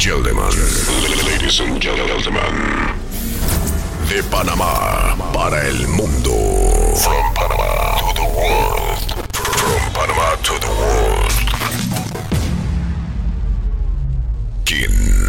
gentlemen. Ladies and gentlemen. De Panamá para el mundo. From Panama to the world. From Panama to the world. ¿Quién?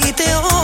cogiste hoy.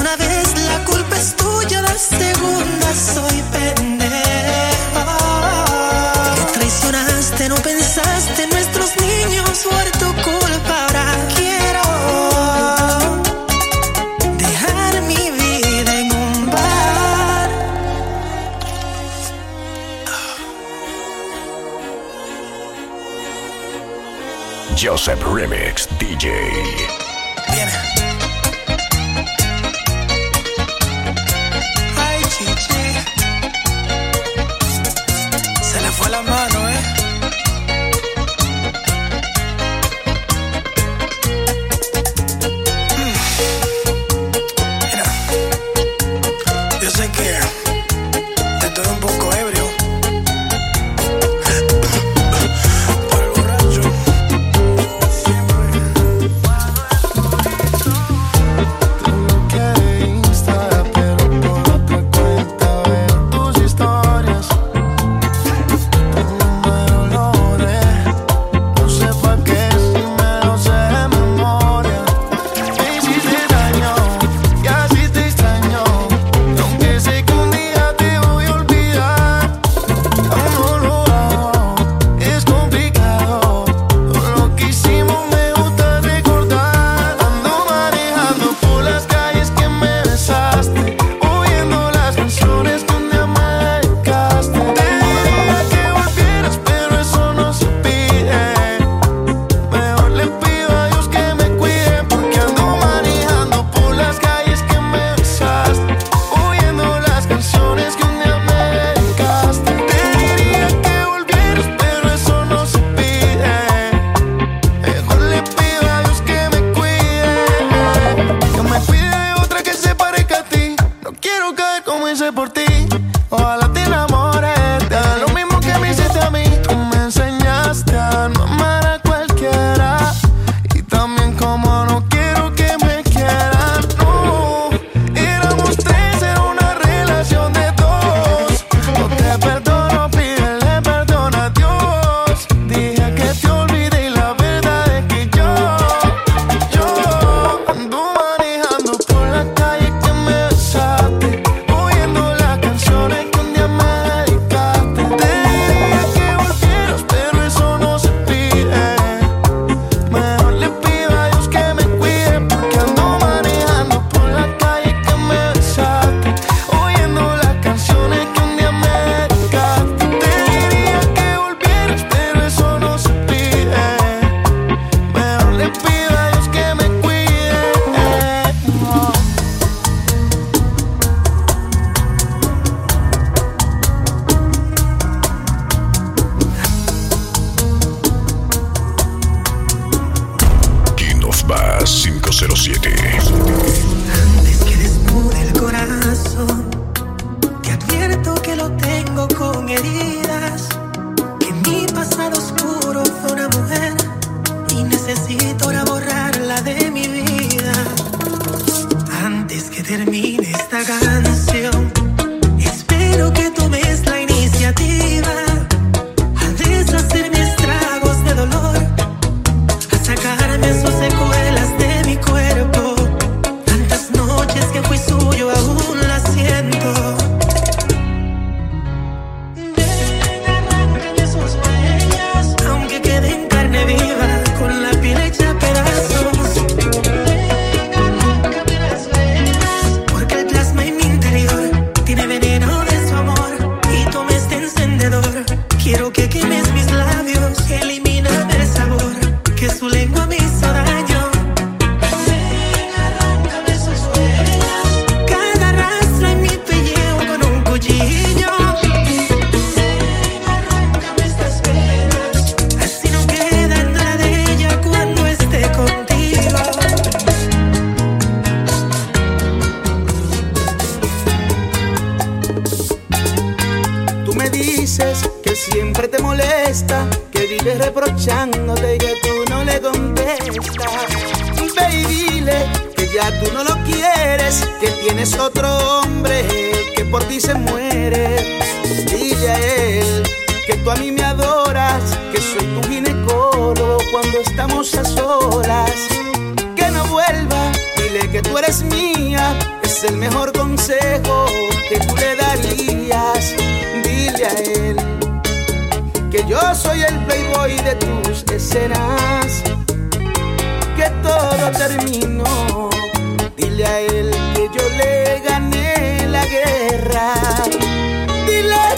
una vez, la culpa es tuya, la segunda soy pendejo. Te traicionaste, no pensaste nuestros niños por tu culpa. Ahora quiero dejar mi vida en un bar. Joseph Remix DJ. ya tú no lo quieres, que tienes otro hombre que por ti se muere. Dile a él que tú a mí me adoras, que soy tu ginecólogo cuando estamos a solas. Que no vuelva, dile que tú eres mía, es el mejor consejo que tú le darías. Dile a él que yo soy el playboy de tus escenas, que todo terminó a él que yo le gané la guerra. Dile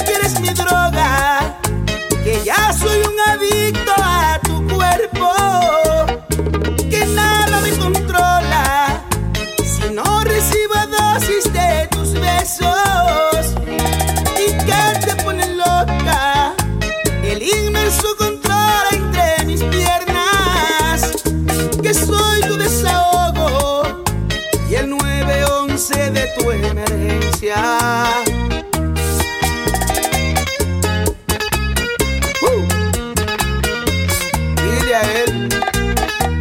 Dile a él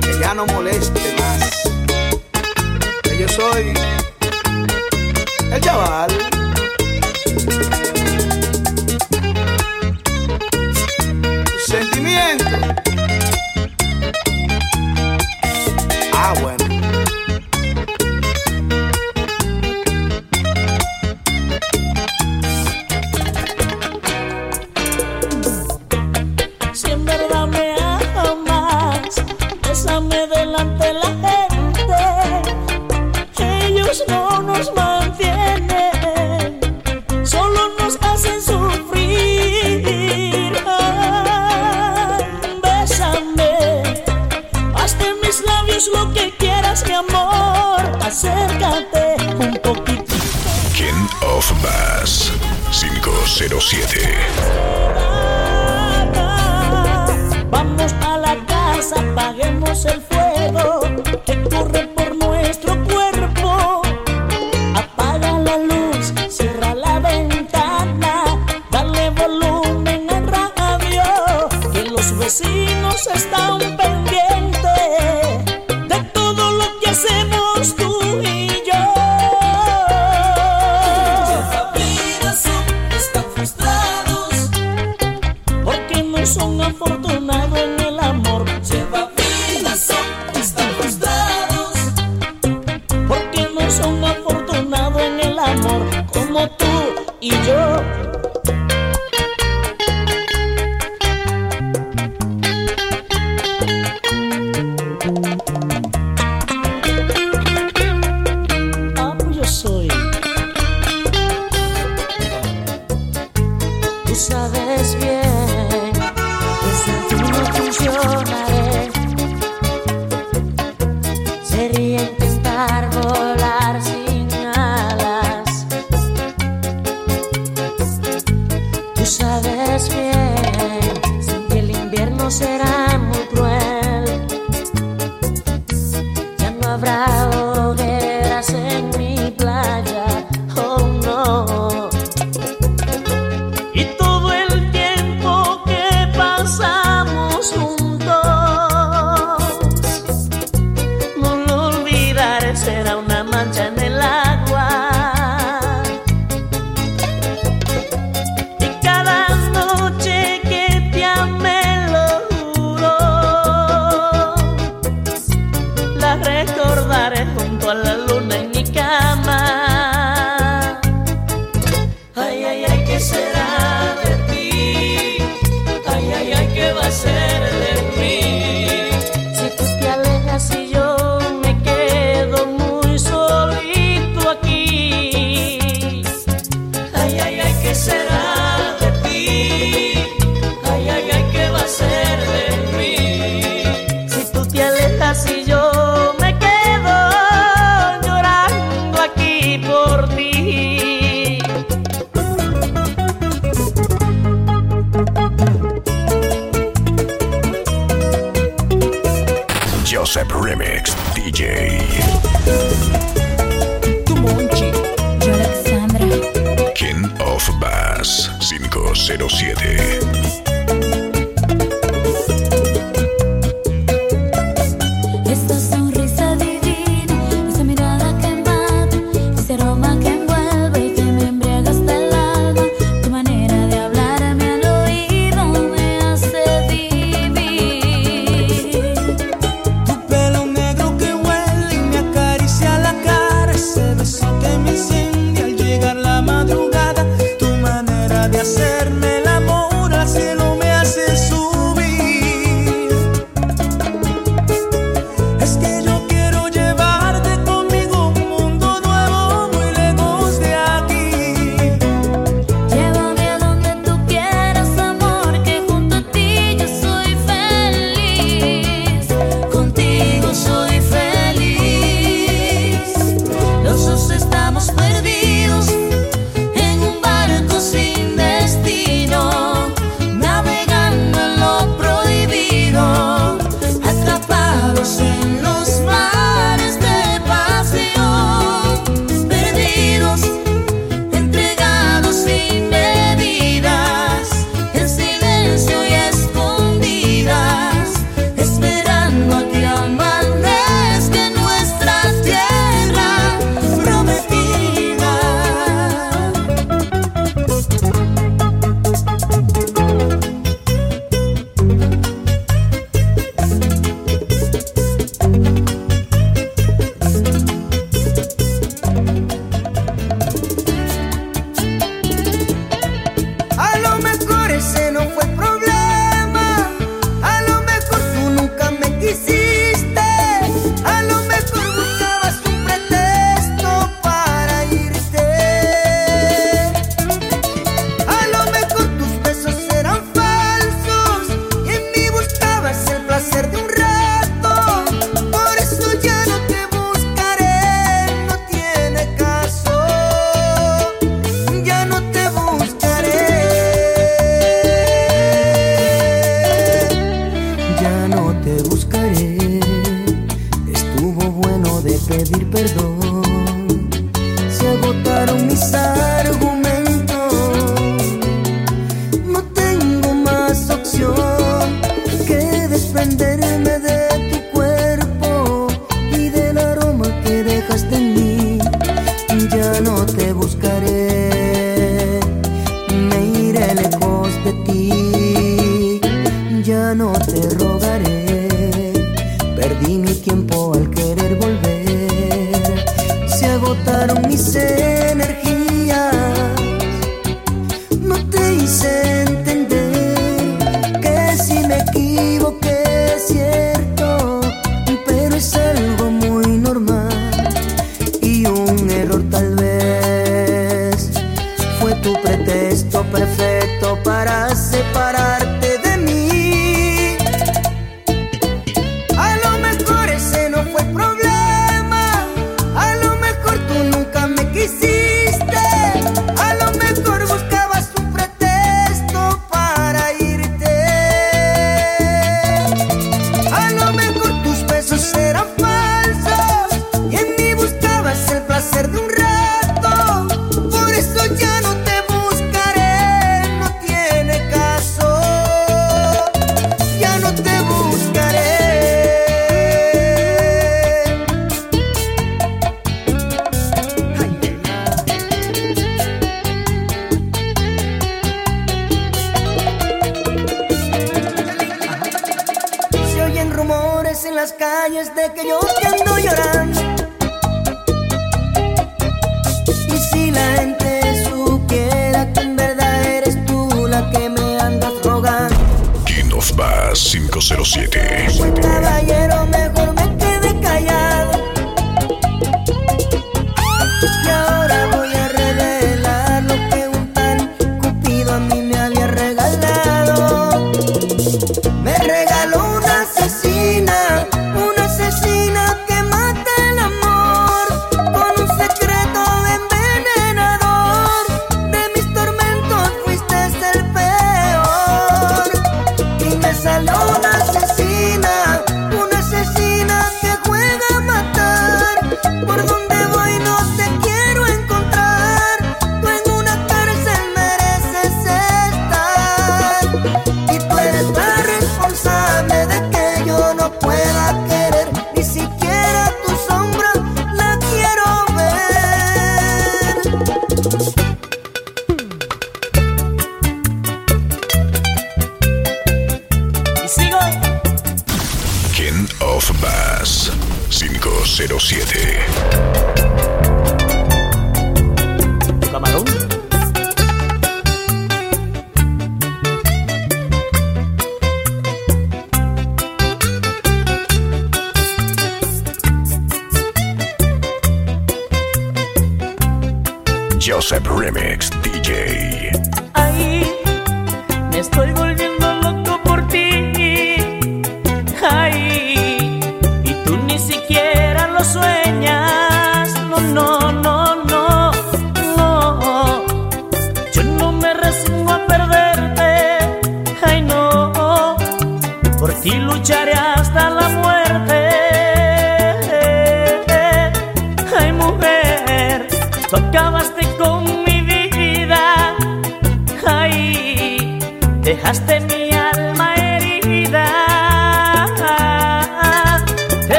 que ya no moleste más. Que yo soy el chaval. hacemos tú y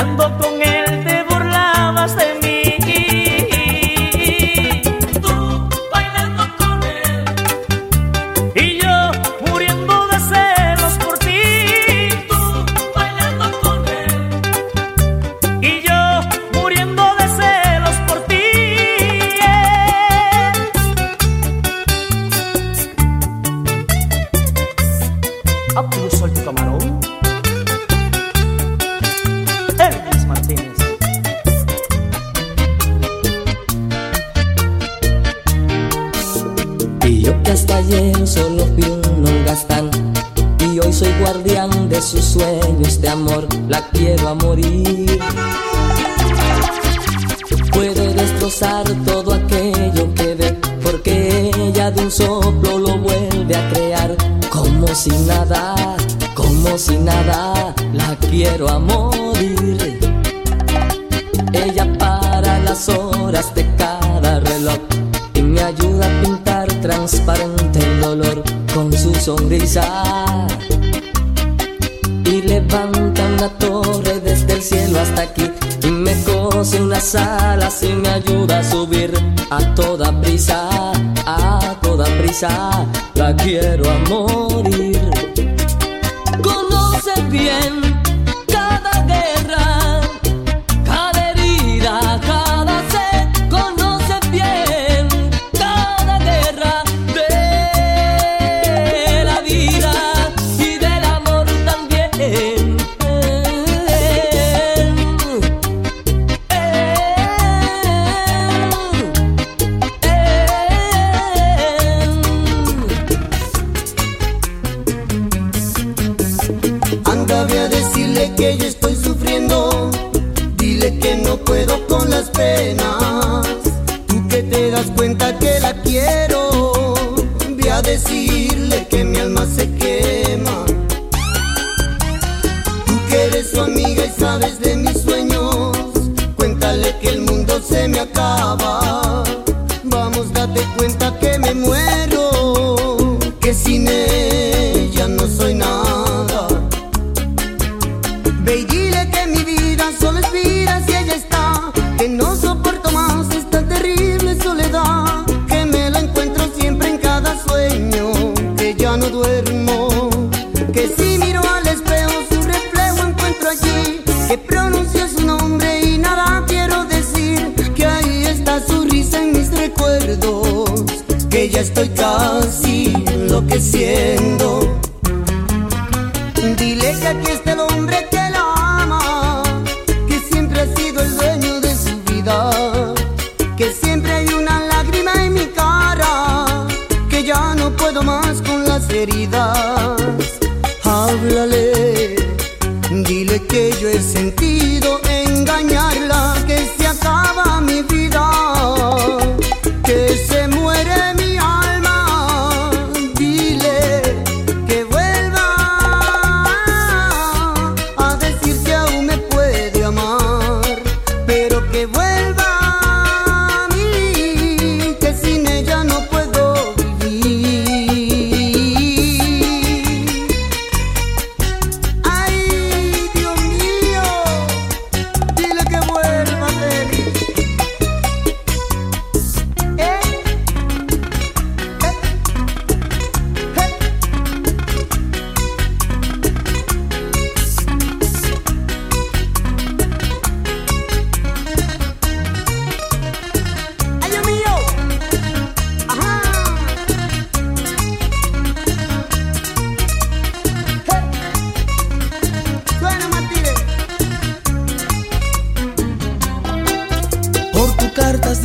Sandok quiero a morir. Ella para las horas de cada reloj y me ayuda a pintar transparente el dolor con su sonrisa. Y levanta una torre desde el cielo hasta aquí y me cose unas alas y me ayuda a subir a toda prisa, a toda prisa. La quiero a morir. Conoce bien Veo su reflejo, encuentro allí. que pronunciado su nombre y nada quiero decir. Que ahí está su risa en mis recuerdos. Que ya estoy casi enloqueciendo. Dile que aquí está.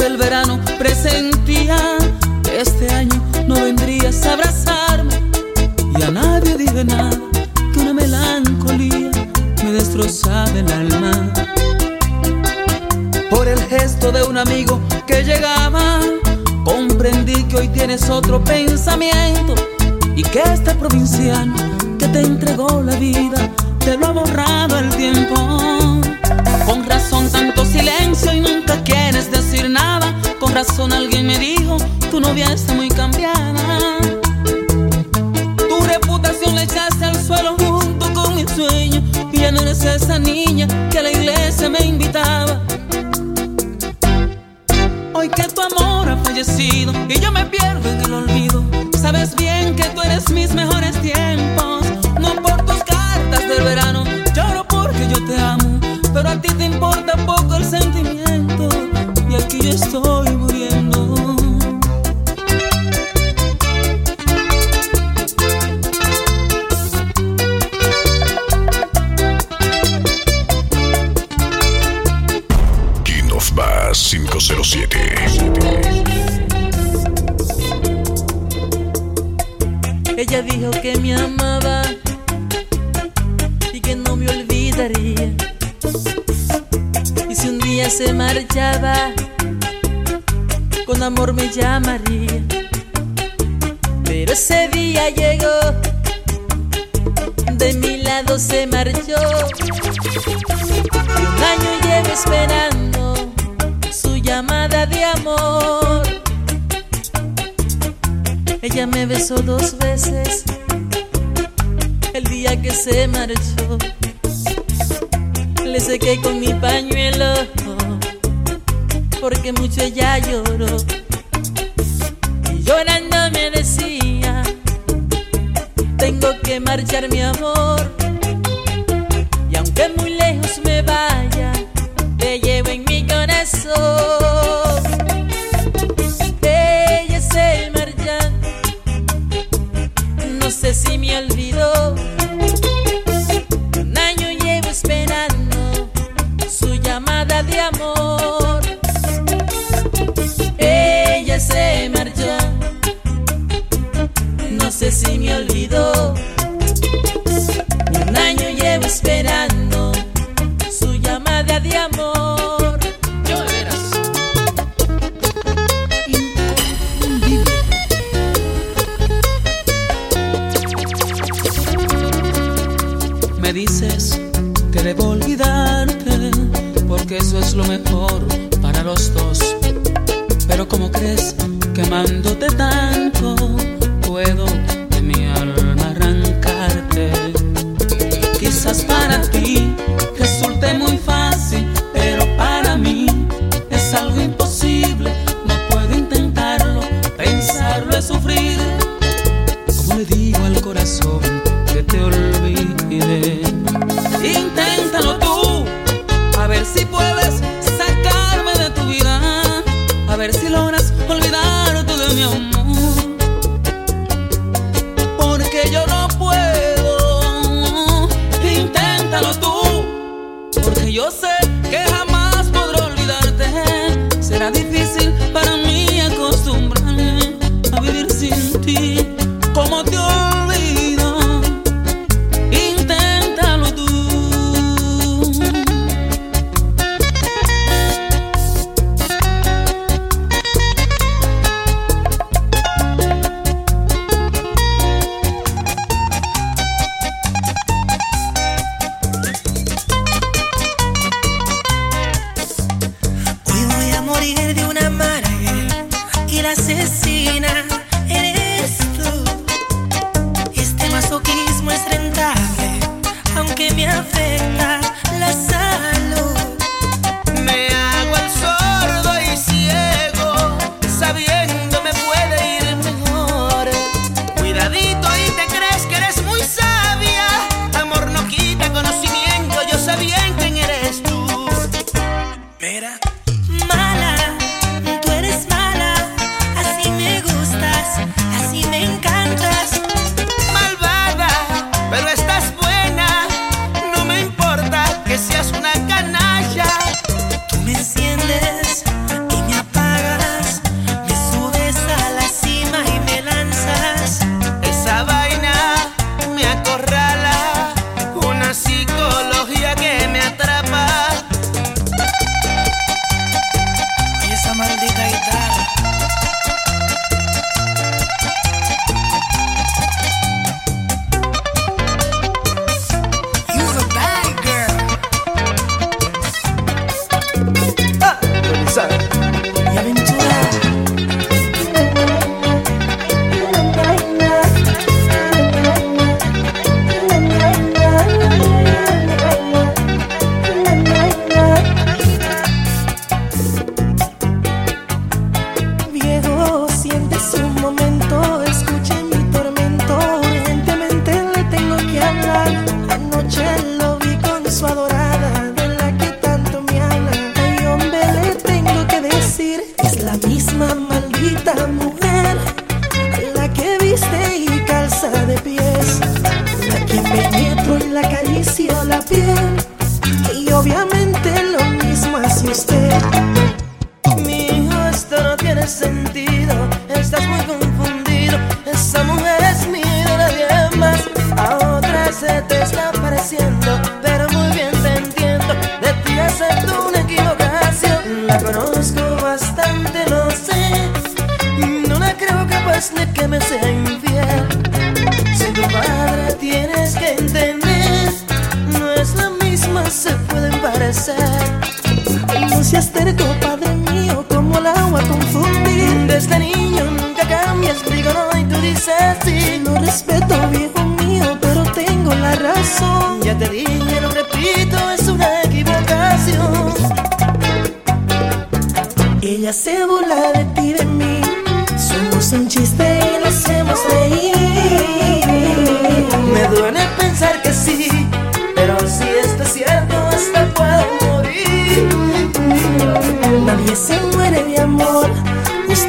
Del verano presentía que este año no vendrías a abrazarme y a nadie dije nada, que una melancolía me destrozaba el alma. Por el gesto de un amigo que llegaba, comprendí que hoy tienes otro pensamiento y que este provinciano que te entregó la vida te lo ha borrado el tiempo. Con razón tanto silencio y nunca quieres decir nada. Con razón alguien me dijo, tu novia está muy cambiada. Tu reputación la echaste al suelo junto con mi sueño. Y ya no eres esa niña que a la iglesia me invitaba. Hoy que tu amor ha fallecido y yo me pierdo en el olvido. Sabes bien que tú eres mis mejores importa poco el sentimiento. Y aquí yo estoy muriendo. King of Bass 507. Ella dijo que me amaba y que no me olvidaría. Se marchaba, con amor me llamaría. Pero ese día llegó, de mi lado se marchó. Y un año llevo esperando su llamada de amor. Ella me besó dos veces el día que se marchó. Le sequé con mi pañuelo porque mucho ella lloró. Y llorando me decía, tengo que marchar mi amor. Y aunque muy lejos me vaya, te llevo en mi corazón.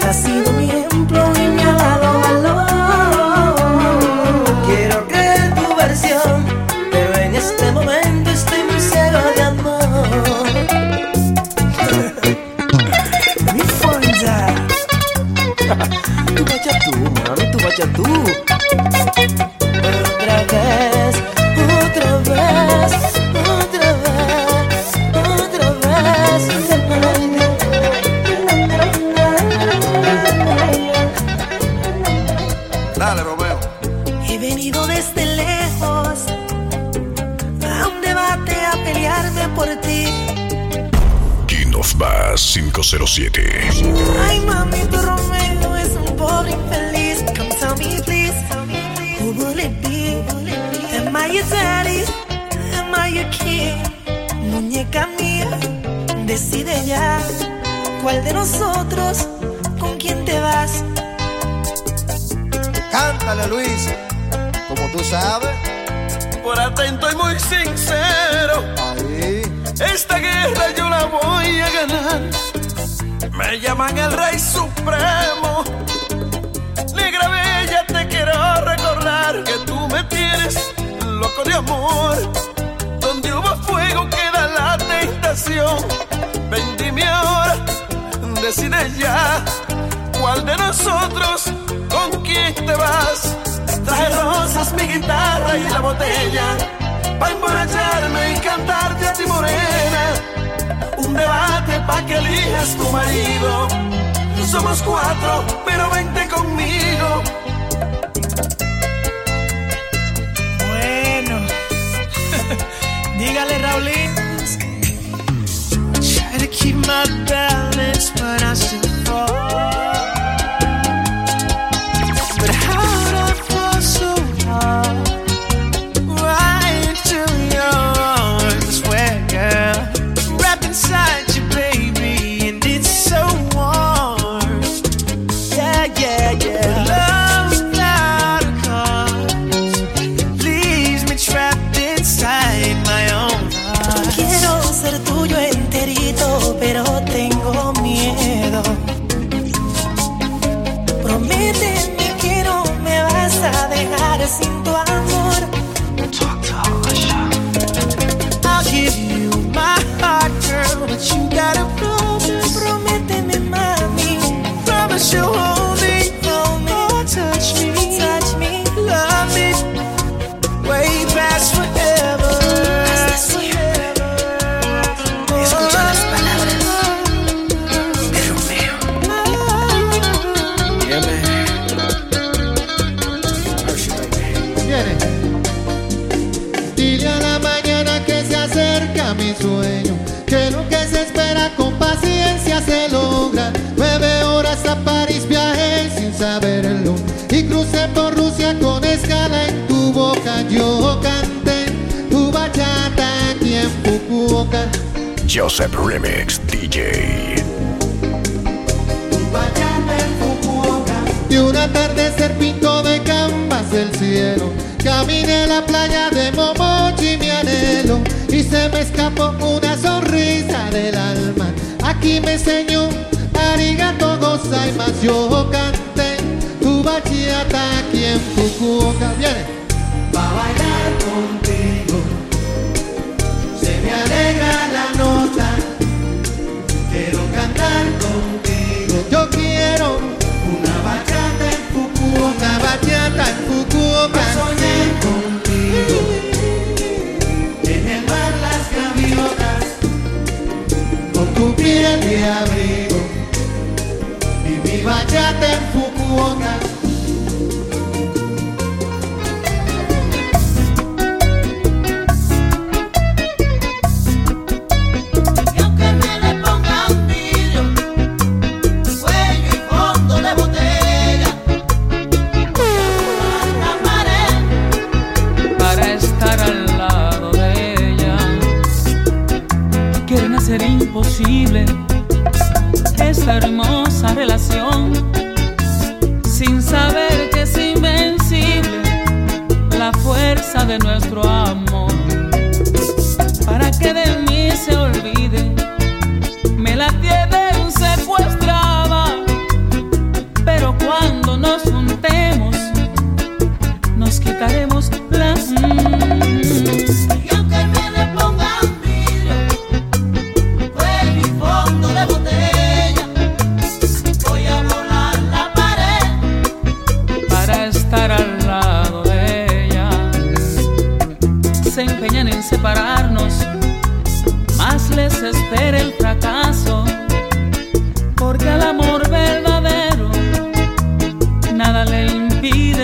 assim de amor. Donde hubo fuego queda late relación. Vendí mi hora, decide ya cuál de nosotros con quién te vas. Traje rosas, mi guitarra y la botella para emborracharme y cantarte a ti morena. Un debate pa' que elijas tu marido. Somos cuatro, pero vente conmigo. Bueno, dígale Raulín. Try to keep my balance, but. Joseph Remix DJ. Y un atardecer pintó de canvas el cielo. Caminé la playa de Momochi, mi anhelo. Y se me escapó una sonrisa del alma. Aquí me enseñó arigato gozaimasu. Yo canté tu bachata aquí en Fukuoka. Viene. Pa' bailar contigo.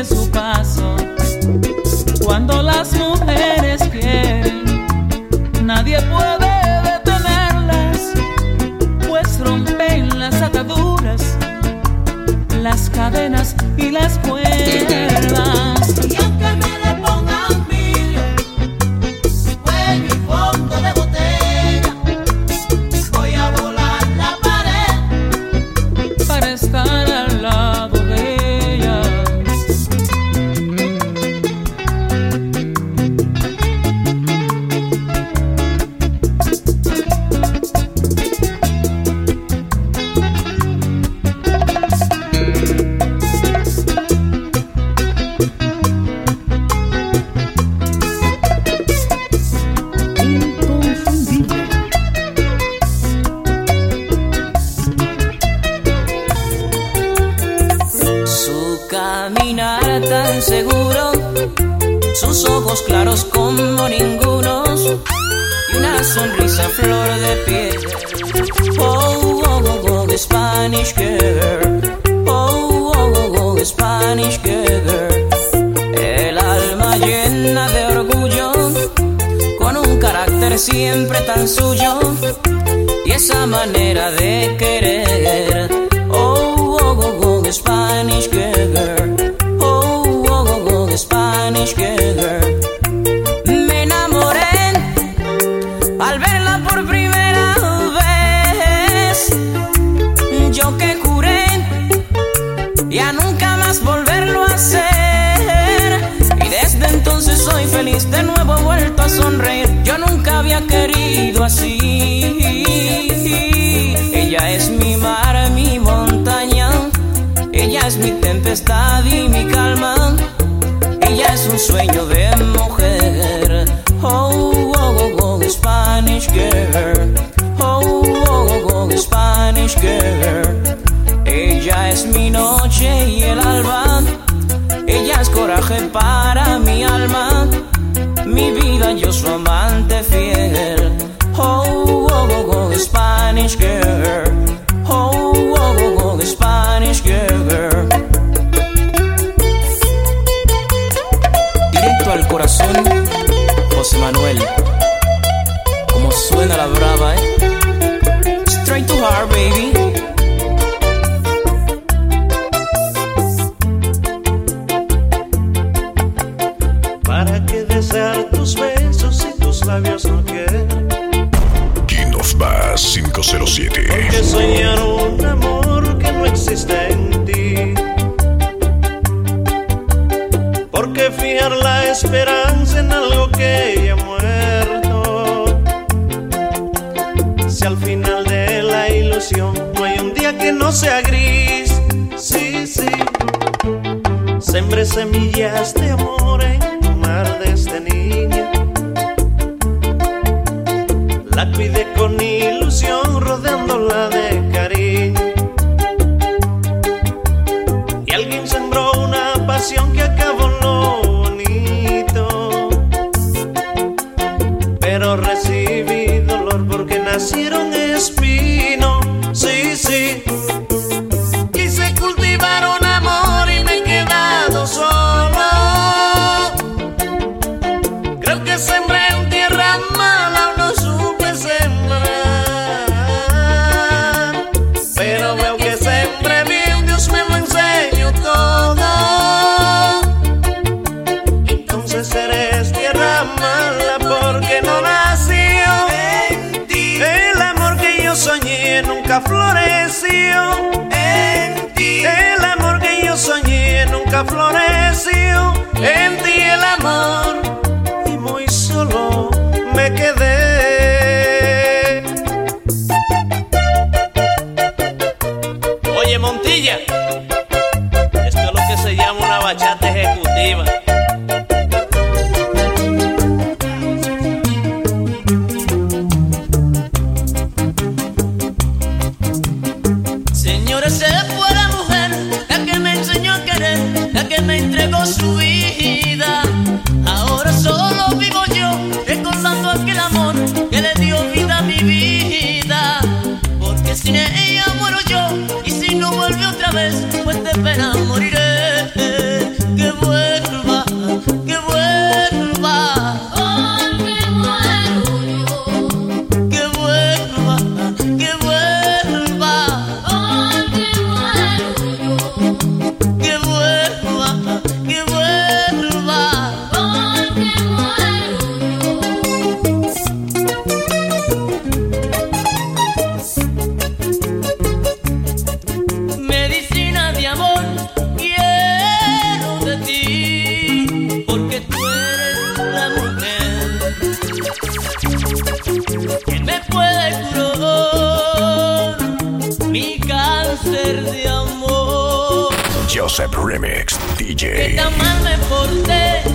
Su paso. Cuando las mujeres quieren, nadie puede detenerlas, pues rompen las ataduras las cadenas y las cuerdas. querido así. Ella es mi mar, mi montaña. Ella es mi tempestad y mi calma. Ella es un sueño de mujer. Oh, oh, oh, oh Spanish girl. Oh, oh, oh, oh, oh Spanish girl. Ella es mi noche y el alba. Ella es coraje para mi alma yo su amante fiel. Oh, oh, oh, oh Spanish girl. Oh, oh, oh, oh Spanish girl. Directo al corazón. 07. Porque soñar un amor que no existe en ti. Porque fijar la esperanza en algo que ya muerto. Si al final de la ilusión no hay un día que no sea gris. Sí, sí. Sembré semillas de amor en que tan mal me porté.